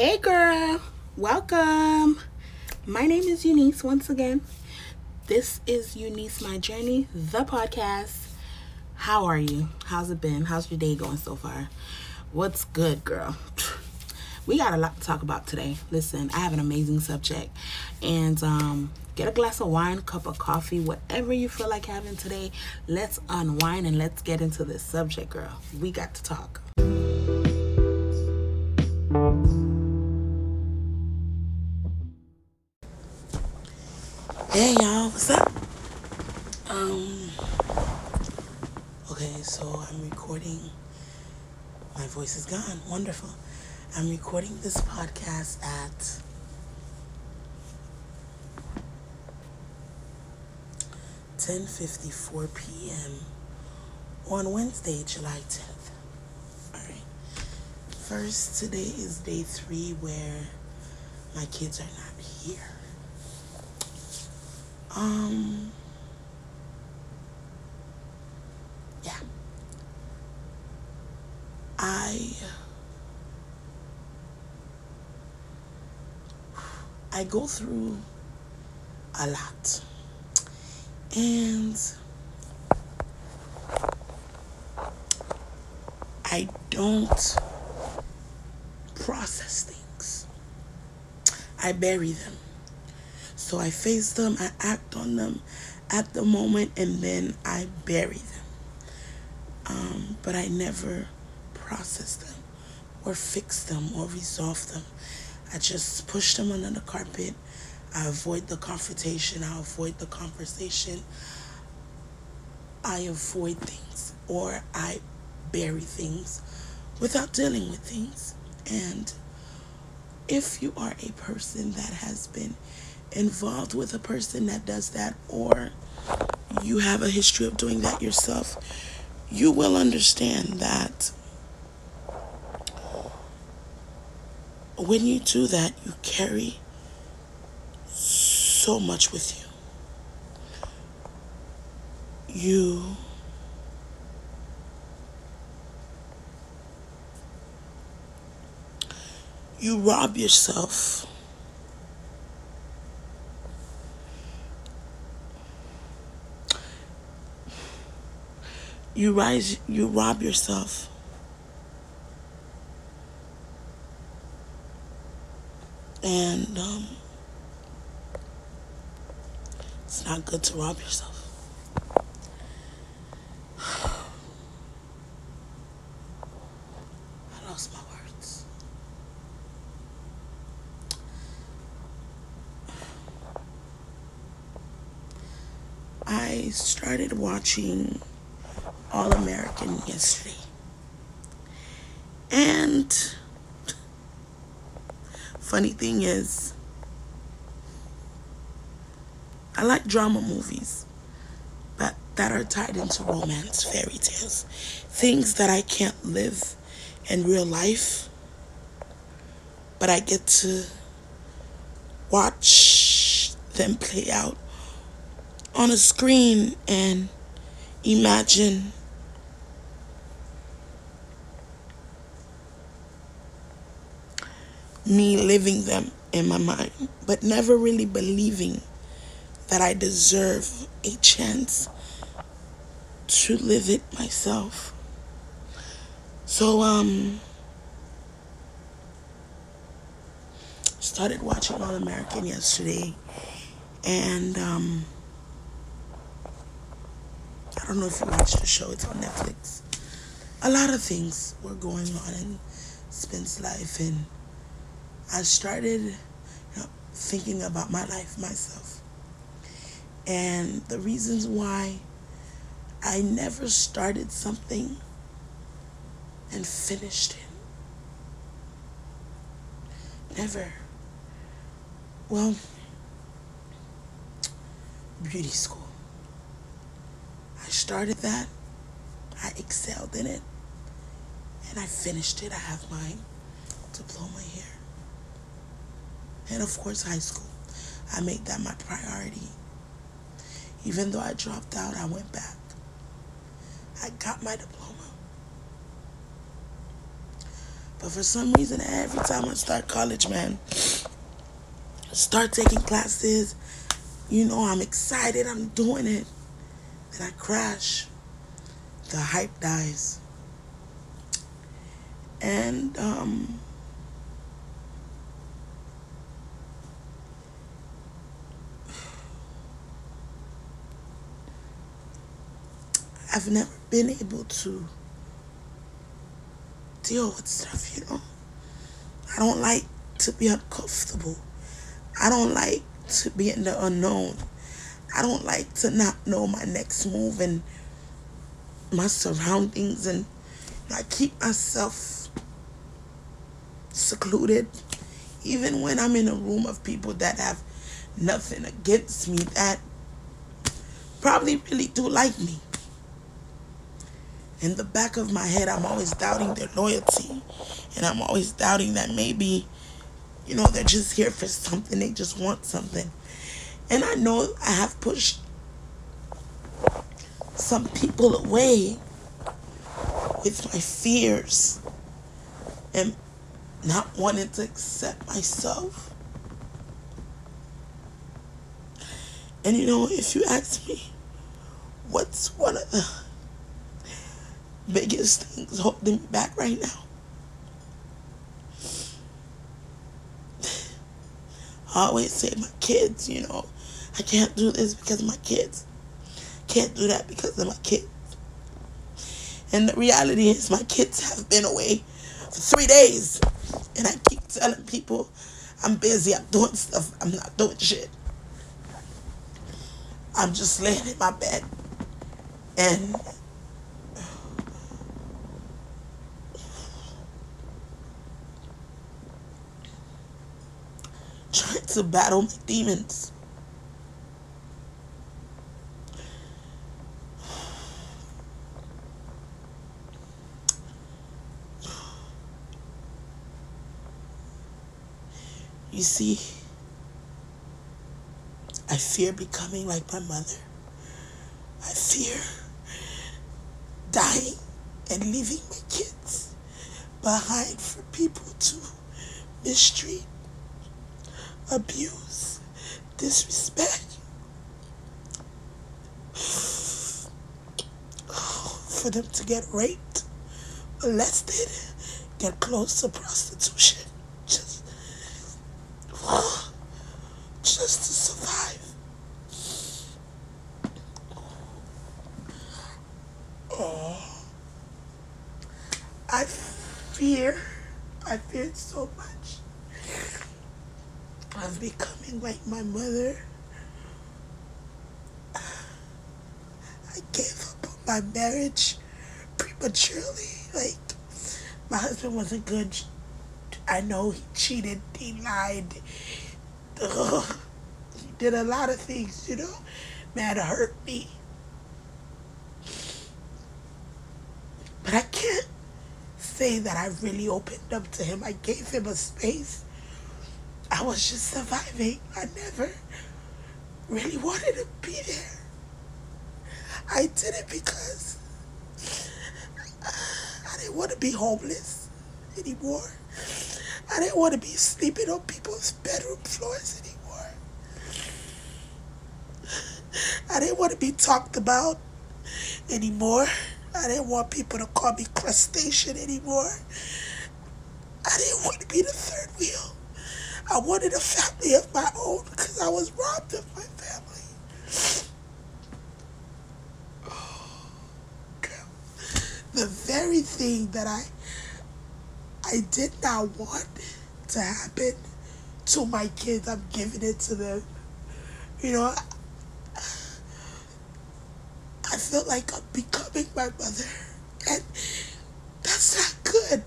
Hey girl, welcome. My name is Eunice once again. This is Eunice My Journey, the podcast. How are you? How's it been? How's your day going so far? What's good, girl? We got a lot to talk about today. Listen, I have an amazing subject. And um get a glass of wine, cup of coffee, whatever you feel like having today. Let's unwind and let's get into this subject, girl. We got to talk. So I'm recording my voice is gone. Wonderful. I'm recording this podcast at ten fifty four PM on Wednesday, July tenth. Alright. First today is day three where my kids are not here. Um, yeah. I I go through a lot. And I don't process things. I bury them. So I face them, I act on them at the moment, and then I bury them. Um, but I never process them or fix them or resolve them. I just push them under the carpet. I avoid the confrontation. I avoid the conversation. I avoid things or I bury things without dealing with things. And if you are a person that has been involved with a person that does that, or you have a history of doing that yourself, you will understand that when you do that, you carry so much with you. You you rob yourself you rise you rob yourself and um, it's not good to rob yourself i lost my words i started watching all American yesterday. And funny thing is, I like drama movies, but that are tied into romance, fairy tales, things that I can't live in real life, but I get to watch them play out on a screen and imagine me living them in my mind, but never really believing that I deserve a chance to live it myself. So, um, started watching All American yesterday, and, um, I don't know if you watched the show, it's on Netflix. A lot of things were going on in Spence' life, and I started you know, thinking about my life myself and the reasons why I never started something and finished it. Never. Well, beauty school. I started that, I excelled in it, and I finished it. I have my diploma here and of course high school. I made that my priority. Even though I dropped out, I went back. I got my diploma. But for some reason, every time I start college, man, start taking classes, you know, I'm excited, I'm doing it. Then I crash. The hype dies. And, um, I've never been able to deal with stuff, you know. I don't like to be uncomfortable. I don't like to be in the unknown. I don't like to not know my next move and my surroundings and I keep myself secluded even when I'm in a room of people that have nothing against me that probably really do like me in the back of my head, I'm always doubting their loyalty. And I'm always doubting that maybe, you know, they're just here for something. They just want something. And I know I have pushed some people away with my fears and not wanting to accept myself. And you know, if you ask me, what's one of the biggest things holding me back right now. I always say my kids, you know, I can't do this because of my kids. Can't do that because of my kids. And the reality is my kids have been away for three days. And I keep telling people I'm busy, I'm doing stuff, I'm not doing shit. I'm just laying in my bed and trying to battle my demons. You see, I fear becoming like my mother. I fear dying and leaving my kids behind for people to mistreat abuse, disrespect. For them to get raped, molested, get close to prostitution. Just, just to survive. Oh, I fear, I fear so much of becoming like my mother. I gave up on my marriage prematurely. Like, my husband wasn't good. I know he cheated, he lied. Ugh. He did a lot of things, you know, man, hurt me. But I can't say that I really opened up to him. I gave him a space I was just surviving. I never really wanted to be there. I did it because I didn't want to be homeless anymore. I didn't want to be sleeping on people's bedroom floors anymore. I didn't want to be talked about anymore. I didn't want people to call me crustacean anymore. I didn't want to be the third wheel. I wanted a family of my own because I was robbed of my family. The very thing that I I did not want to happen to my kids, I'm giving it to them. You know, I, I feel like I'm becoming my mother, and that's not good.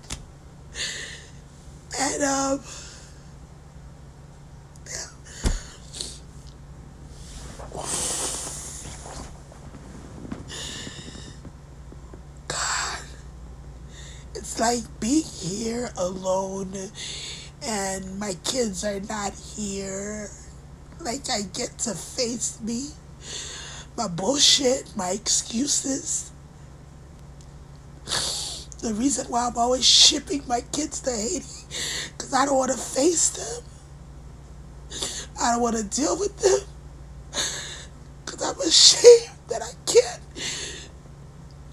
And um. it's like being here alone and my kids are not here. Like I get to face me, my bullshit, my excuses. the reason why I'm always shipping my kids to Haiti, because I don't want to face them. I don't want to deal with them. Because I'm ashamed that I can't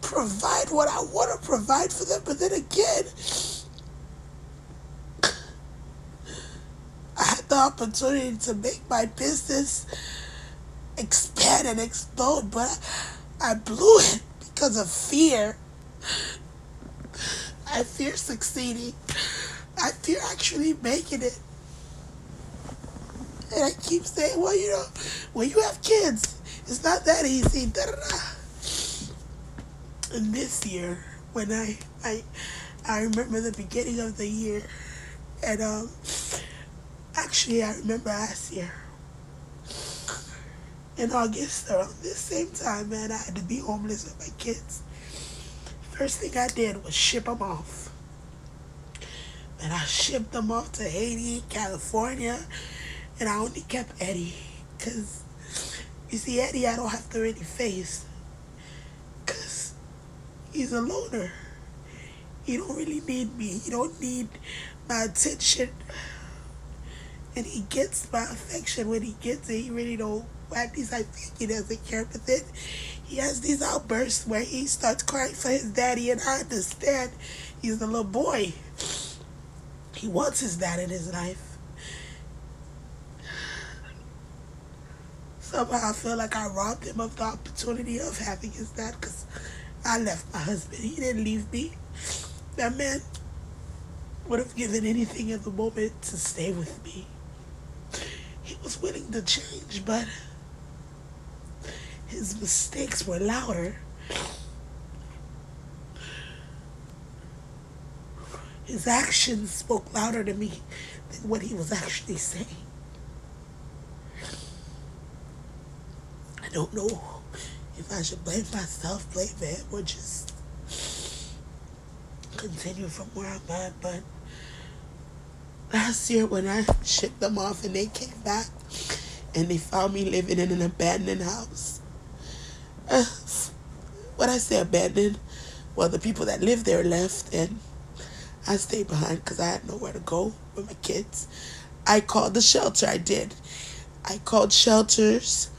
provide what I want to provide for them. But then again, I had the opportunity to make my business expand and explode, but I blew it because of fear. I fear succeeding. I fear actually making it. And I keep saying, well, you know, when you have kids, it's not that easy. And this year, when I, I, I remember the beginning of the year, and um, actually, I remember last year in August around this same time, man, I had to be homeless with my kids. First thing I did was ship them off. And I shipped them off to Haiti, California, and I only kept Eddie. Because, you see, Eddie I don't have to really face. Because he's a loner. He don't really need me. He don't need my attention. And he gets my affection when he gets it. He really don't at least I think he doesn't care. But then he has these outbursts where he starts crying for his daddy, and I understand he's a little boy. He wants his dad in his life. Somehow I feel like I robbed him of the opportunity of having his dad because I left my husband. He didn't leave me. That man would have given anything at the moment to stay with me. Was willing to change, but his mistakes were louder. His actions spoke louder to me than what he was actually saying. I don't know if I should blame myself, blame him, or just continue from where I'm at. But last year, when I shipped them off and they came back and they found me living in an abandoned house, uh, what I say abandoned, well, the people that lived there left, and I stayed behind because I had nowhere to go with my kids. I called the shelter. I did. I called shelters.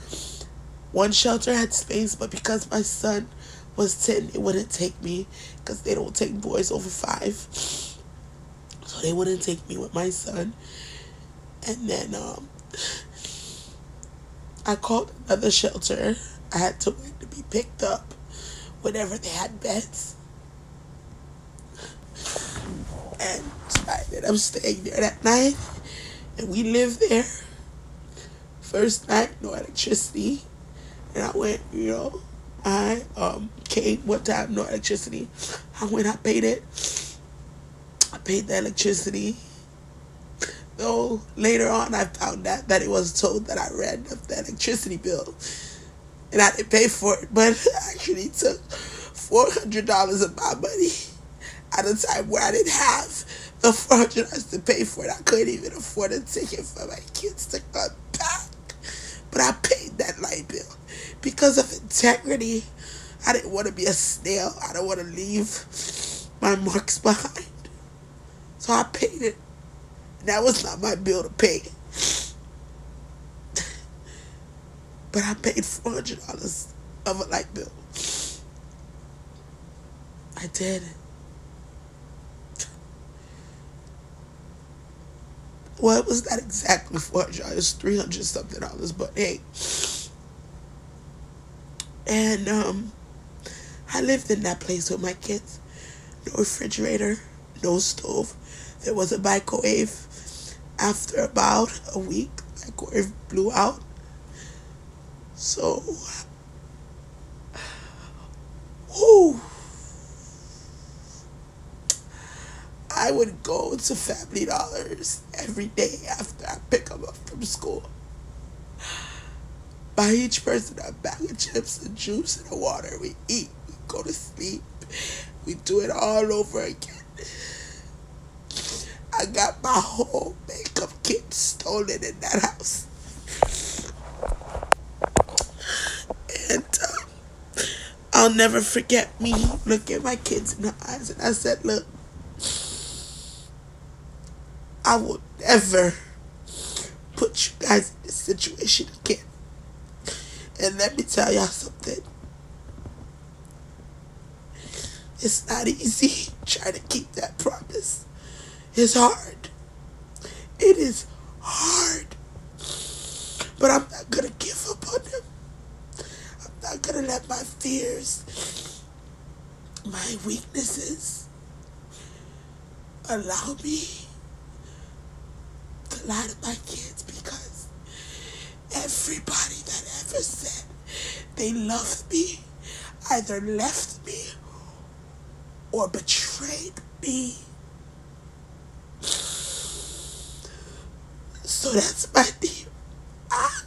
One shelter had space, but because my son was 10, it wouldn't take me because they don't take boys over five. They wouldn't take me with my son. And then um, I called another shelter. I had to wait to be picked up whenever they had beds. And I ended up staying there that night. And we lived there. First night, no electricity. And I went, you know, I um came one time, no electricity. I went, I paid it. I paid the electricity. Though later on I found out that it was told that I ran up the electricity bill and I didn't pay for it, but I actually took four hundred dollars of my money at a time where I didn't have the four hundred dollars to pay for it. I couldn't even afford a ticket for my kids to come back, but I paid that light bill because of integrity. I didn't want to be a snail. I don't want to leave my marks behind, so I paid it. That was not my bill to pay. But I paid four hundred dollars of a light bill. I did. Well, it was not exactly four hundred dollars, three hundred something dollars, but hey. And um I lived in that place with my kids. No refrigerator, no stove. There was a microwave. After about a week, microwave blew out. So, whoo, I would go to Family Dollars every day after I pick them up from school. Buy each person a bag of chips and juice and water. We eat, we go to sleep, we do it all over again. I got my whole makeup kit stolen in that house. And um, I'll never forget me looking at my kids in the eyes and I said, Look, I will never put you guys in this situation again. And let me tell y'all something. It's not easy trying to keep that promise. It's hard. It is hard. But I'm not going to give up on them. I'm not going to let my fears, my weaknesses, allow me to lie to my kids because everybody that ever said they loved me either left me or betrayed me. So that's my deep. Ah,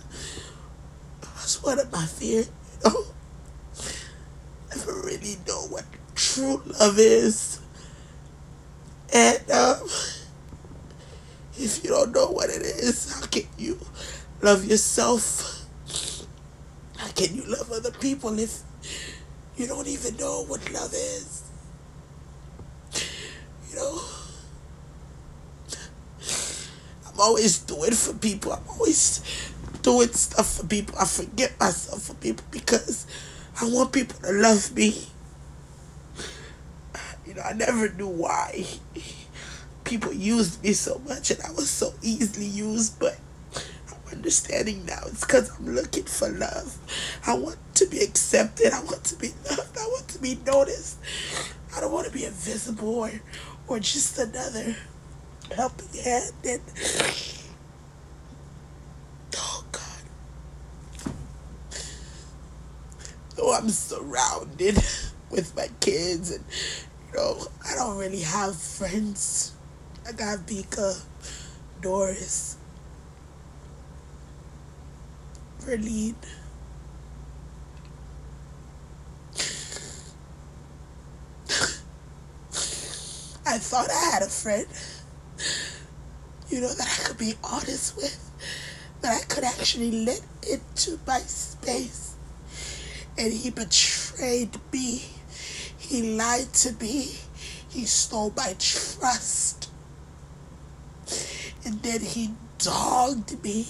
that's one of my fears. You know, never really know what true love is, and um, if you don't know what it is, how can you love yourself? How can you love other people if you don't even know what love is? You know, I'm always doing for people. I'm always doing stuff for people. I forget myself for people because I want people to love me. You know, I never knew why people used me so much and I was so easily used, but I'm understanding now. It's because I'm looking for love. I want to be accepted. I want to be loved. I want to be noticed. I don't want to be invisible or, or just another helping hand. And oh God, though I'm surrounded with my kids, and you know, I don't really have friends. I got Vika, Doris, Verlene. I thought I had a friend, you know, that I could be honest with, that I could actually let into my space. And he betrayed me. He lied to me. He stole my trust. And then he dogged me.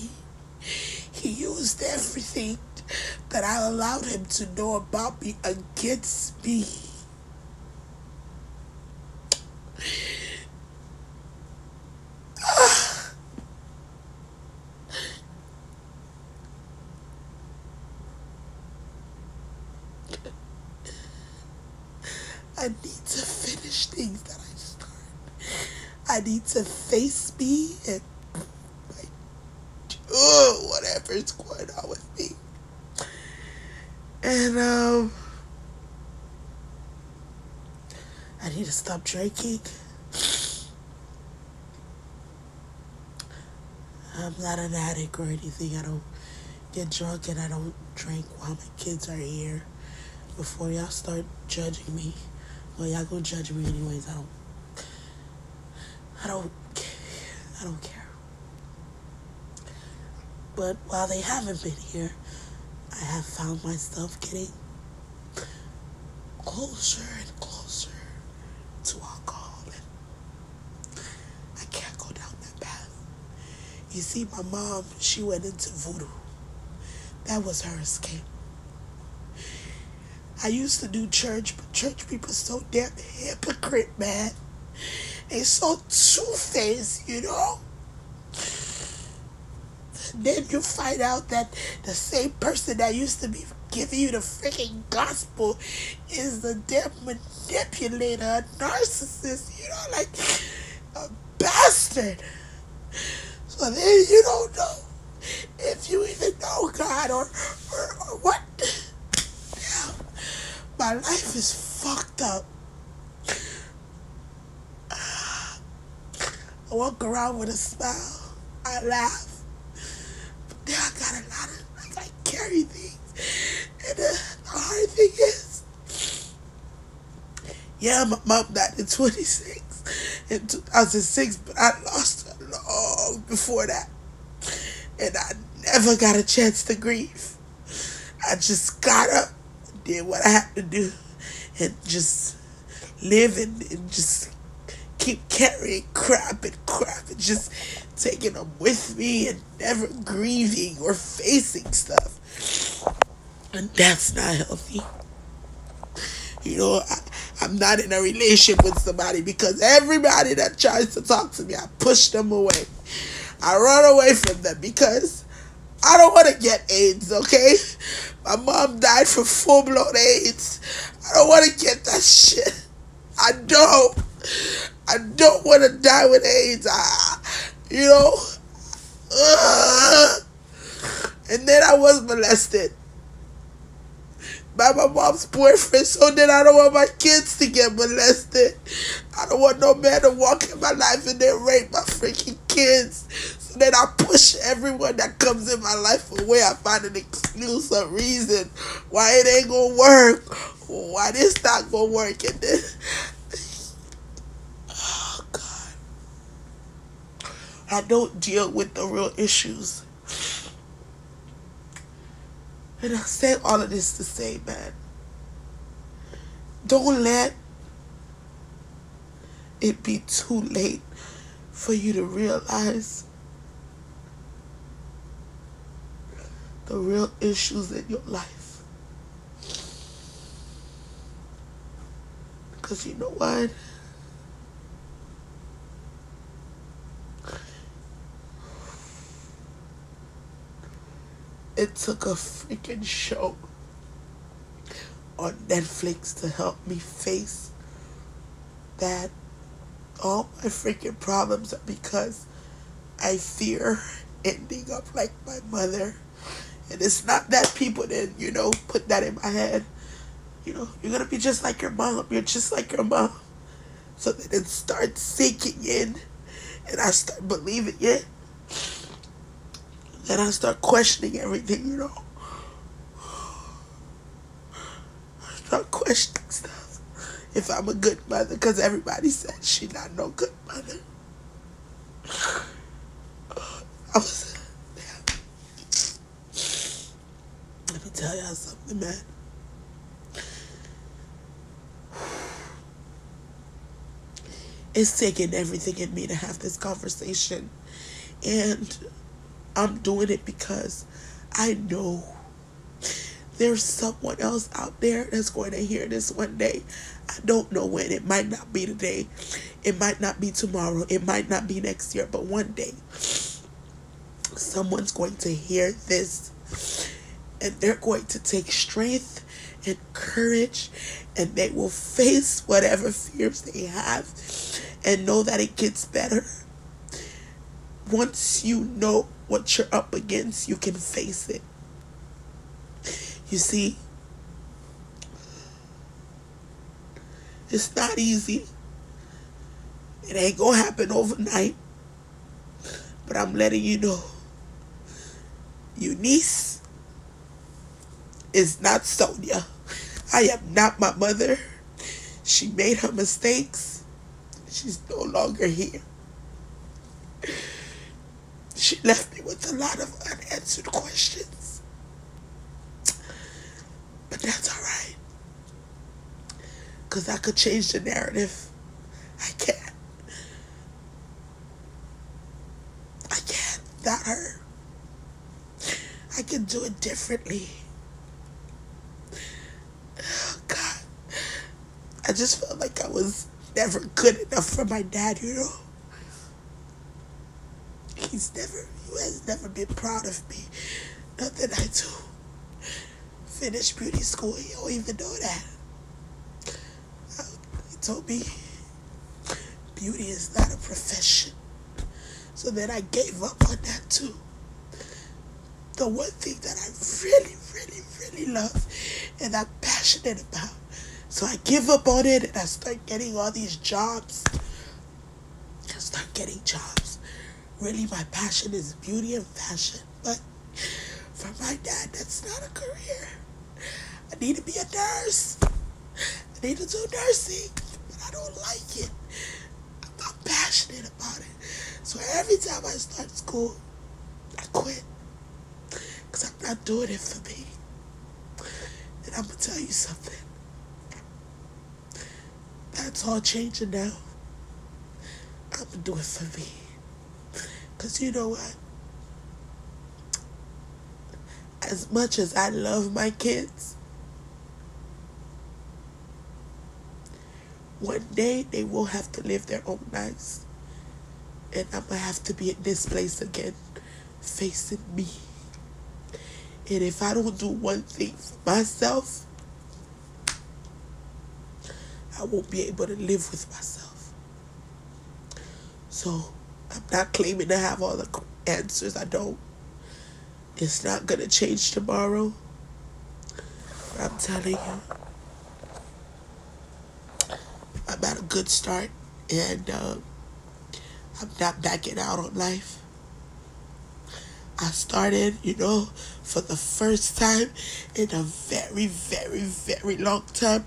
He used everything that I allowed him to know about me against me. I need to finish things that I started. I need to face me and like, oh, whatever's going on with me. And um, I need to stop drinking. I'm not an addict or anything. I don't get drunk and I don't drink while my kids are here. Before y'all start judging me, well, y'all gonna judge me anyways. I don't. I don't. I don't care. But while they haven't been here, I have found myself getting closer and closer to alcohol, and I can't go down that path. You see, my mom, she went into voodoo. That was her escape. I used to do church, but church people so damn hypocrite, man. They so two-faced, you know? Then you find out that the same person that used to be giving you the freaking gospel is the damn manipulator, a narcissist, you know, like a bastard. So then you don't know if you even know God or, or, or what. My life is fucked up. I walk around with a smile. I laugh. But then I got a lot of, I carry things. And the, the hard thing is, yeah, my mom died in 26, in 2006, but I lost her long before that. And I never got a chance to grieve. I just got up did what I had to do and just live and, and just keep carrying crap and crap and just taking them with me and never grieving or facing stuff. And that's not healthy. You know, I, I'm not in a relationship with somebody because everybody that tries to talk to me, I push them away. I run away from them because I don't want to get AIDS, okay? My mom died from full blown AIDS. I don't want to get that shit. I don't. I don't want to die with AIDS. I, you know? Uh, and then I was molested by my mom's boyfriend, so then I don't want my kids to get molested. I don't want no man to walk in my life and then rape my freaking kids. I push everyone that comes in my life away. I find an excuse or reason why it ain't gonna work, why this not gonna work, and then. Oh, God. I don't deal with the real issues. And I say all of this to say, man, don't let it be too late for you to realize the real issues in your life. Because you know what? it took a freaking show on Netflix to help me face that all my freaking problems are because I fear ending up like my mother. And it's not that people didn't, you know, put that in my head. You know, you're gonna be just like your mom. You're just like your mom. So then it starts sinking in and I start believing it. Then I start questioning everything, you know. I start questioning stuff. If I'm a good mother, because everybody said she not no good mother. I was, damn. Let me tell y'all something, man. It's taking everything in me to have this conversation. And I'm doing it because I know there's someone else out there that's going to hear this one day. I don't know when. It might not be today. It might not be tomorrow. It might not be next year. But one day, someone's going to hear this and they're going to take strength and courage and they will face whatever fears they have and know that it gets better once you know what you're up against, you can face it. You see, it's not easy. It ain't gonna happen overnight. But I'm letting you know. Eunice is not Sonia. I am not my mother. She made her mistakes. She's no longer here. She left me with a lot of unanswered questions. But that's alright. Because I could change the narrative. I can't. I can't. Not her. I can do it differently. Oh, God. I just felt like I was never good enough for my dad, you know? He's never, he has never been proud of me. Nothing I do. Finish beauty school, he don't even know that. He told me beauty is not a profession. So then I gave up on that too. The one thing that I really, really, really love and I'm passionate about. So I give up on it and I start getting all these jobs. I start getting jobs really my passion is beauty and fashion. But for my dad, that's not a career. I need to be a nurse. I need to do nursing, but I don't like it. I'm not passionate about it. So every time I start school, I quit. Because I'm not doing it for me. And I'm going to tell you something. That's all changing now. I'm to do it for me. Because you know what? As much as I love my kids, one day they will have to live their own lives. And I'm to have to be in this place again, facing me. And if I don't do one thing for myself, I won't be able to live with myself. So I'm not claiming to have all the answers. I don't. It's not going to change tomorrow. I'm telling you, I'm at a good start. And uh, I'm not backing out on life. I started, you know, for the first time in a very, very, very long time.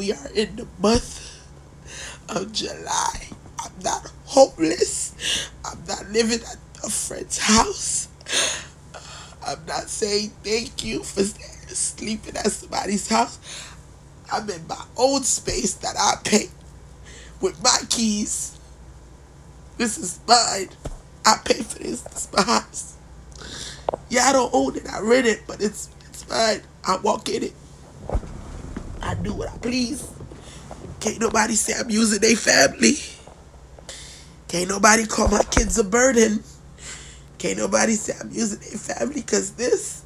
We are in the month of July. I'm not homeless. I'm not living at a friend's house. I'm not saying thank you for sleeping at somebody's house. I'm in my own space that I pay with my keys. This is mine. I pay for this. It's my house. Yeah, I don't own it. I rent it, but it's it's mine. I walk in it. I do what I please. Can't nobody say I'm using their family. Can't nobody call my kids a burden. Can't nobody say I'm using their family because this,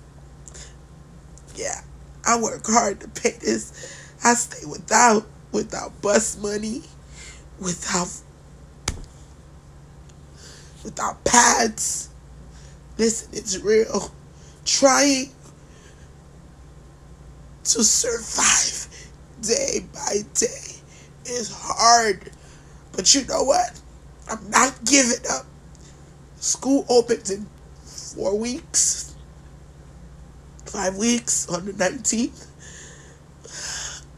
yeah, I work hard to pay this. I stay without, without bus money, without, without pads. Listen, it's real. Trying to survive day by day is hard. But you know what? I'm not giving up. School opens in four weeks, five weeks on the 19th.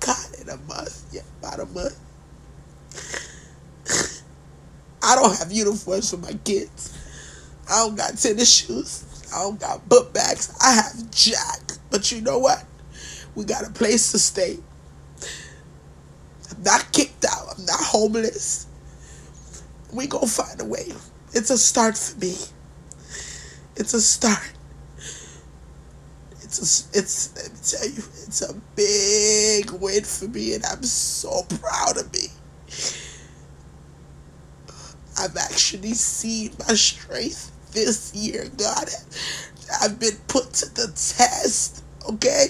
God, in a month, yeah, about a month. I don't have uniforms for my kids. I don't got tennis shoes. I don't got book bags. I have Jack. But you know what? We got a place to stay. I'm not kicked out. I'm not homeless we gonna find a way. It's a start for me. It's a start. It's a, it's let me tell you, it's a big win for me, and I'm so proud of me. I've actually seen my strength this year, God. I've been put to the test, okay?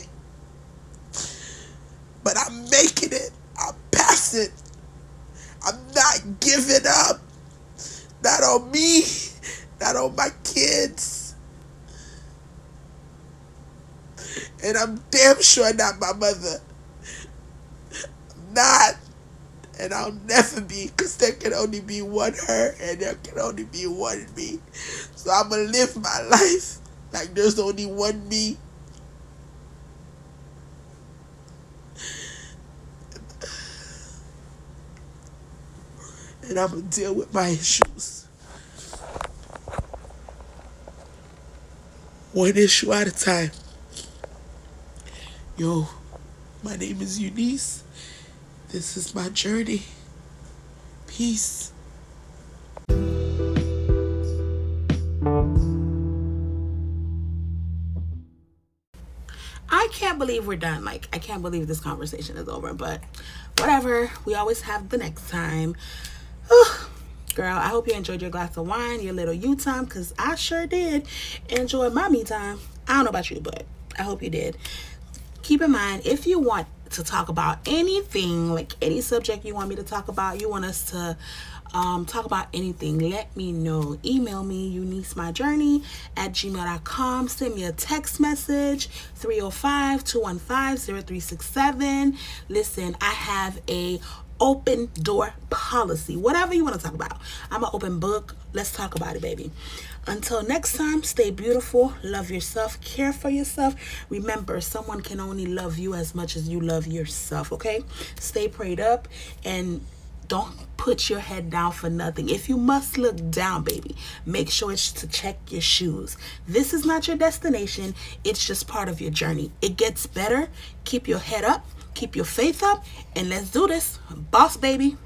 But I'm making it. I'm passing. I'm not giving up. Not on me, not on my kids. And I'm damn sure not my mother. I'm not. And I'll never be because there can only be one her and there can only be one me. So I'm going to live my life like there's only one me. And I'm going to deal with my issues. One issue at a time. Yo, my name is Eunice. This is my journey. Peace. I can't believe we're done. Like, I can't believe this conversation is over, but whatever. We always have the next time. Girl, I hope you enjoyed your glass of wine, your little you time, because I sure did enjoy my me time. I don't know about you, but I hope you did. Keep in mind, if you want to talk about anything, like any subject you want me to talk about, you want us to um, talk about anything, let me know. Email me, Eunice My Journey at gmail.com. Send me a text message, 305 215 0367. Listen, I have a open door policy. Whatever you want to talk about. I'm an open book. Let's talk about it, baby. Until next time, stay beautiful, love yourself, care for yourself. Remember, someone can only love you as much as you love yourself, okay? Stay prayed up and don't put your head down for nothing. If you must look down, baby, make sure it's to check your shoes. This is not your destination, it's just part of your journey. It gets better. Keep your head up Keep your faith up and let's do this. Boss, baby.